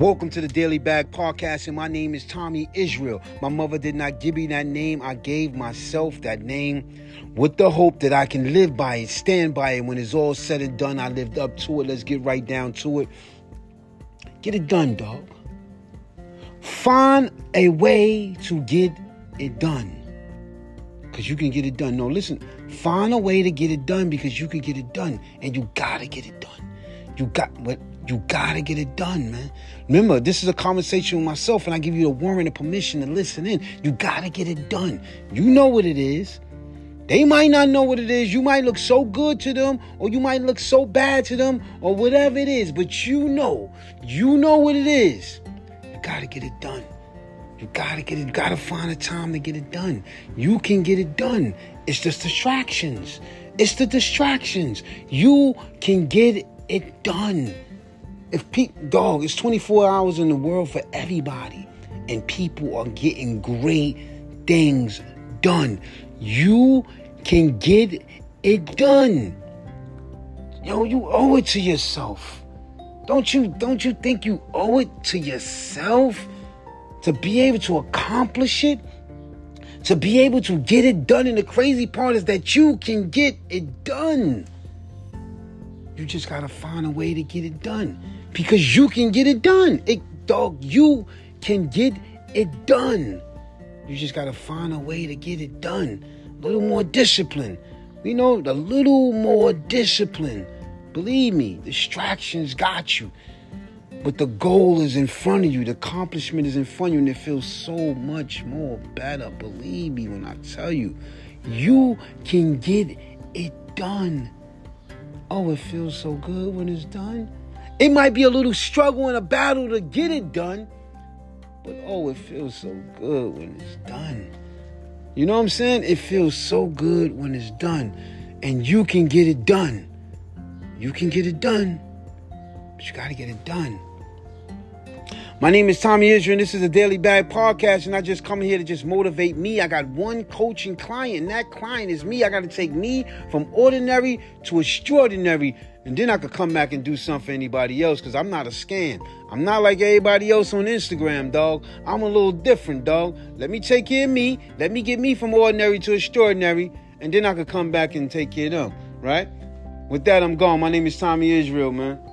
Welcome to the Daily Bag Podcast, and my name is Tommy Israel. My mother did not give me that name. I gave myself that name with the hope that I can live by it, stand by it. When it's all said and done, I lived up to it. Let's get right down to it. Get it done, dog. Find a way to get it done. Because you can get it done. No, listen, find a way to get it done because you can get it done. And you gotta get it done. You got what you gotta get it done, man. Remember, this is a conversation with myself, and I give you the warrant and permission to listen in. You gotta get it done. You know what it is. They might not know what it is. You might look so good to them, or you might look so bad to them, or whatever it is, but you know, you know what it is. You gotta get it done. You gotta get it, you gotta find a time to get it done. You can get it done. It's just distractions. It's the distractions. You can get it done. If people, dog, it's 24 hours in the world for everybody, and people are getting great things done. You can get it done. Yo, you owe it to yourself. Don't you don't you think you owe it to yourself to be able to accomplish it? To be able to get it done and the crazy part is that you can get it done. You just got to find a way to get it done because you can get it done. It, dog, you can get it done. You just got to find a way to get it done. A little more discipline. You know, a little more discipline. Believe me, distractions got you. But the goal is in front of you. The accomplishment is in front of you, and it feels so much more better. Believe me when I tell you, you can get it done. Oh, it feels so good when it's done. It might be a little struggle and a battle to get it done, but oh, it feels so good when it's done. You know what I'm saying? It feels so good when it's done, and you can get it done. You can get it done, but you got to get it done. My name is Tommy Israel, and this is a Daily Bag Podcast, and I just come here to just motivate me. I got one coaching client, and that client is me. I got to take me from ordinary to extraordinary, and then I could come back and do something for anybody else because I'm not a scam. I'm not like everybody else on Instagram, dog. I'm a little different, dog. Let me take care of me. Let me get me from ordinary to extraordinary, and then I could come back and take care of them, right? With that, I'm gone. My name is Tommy Israel, man.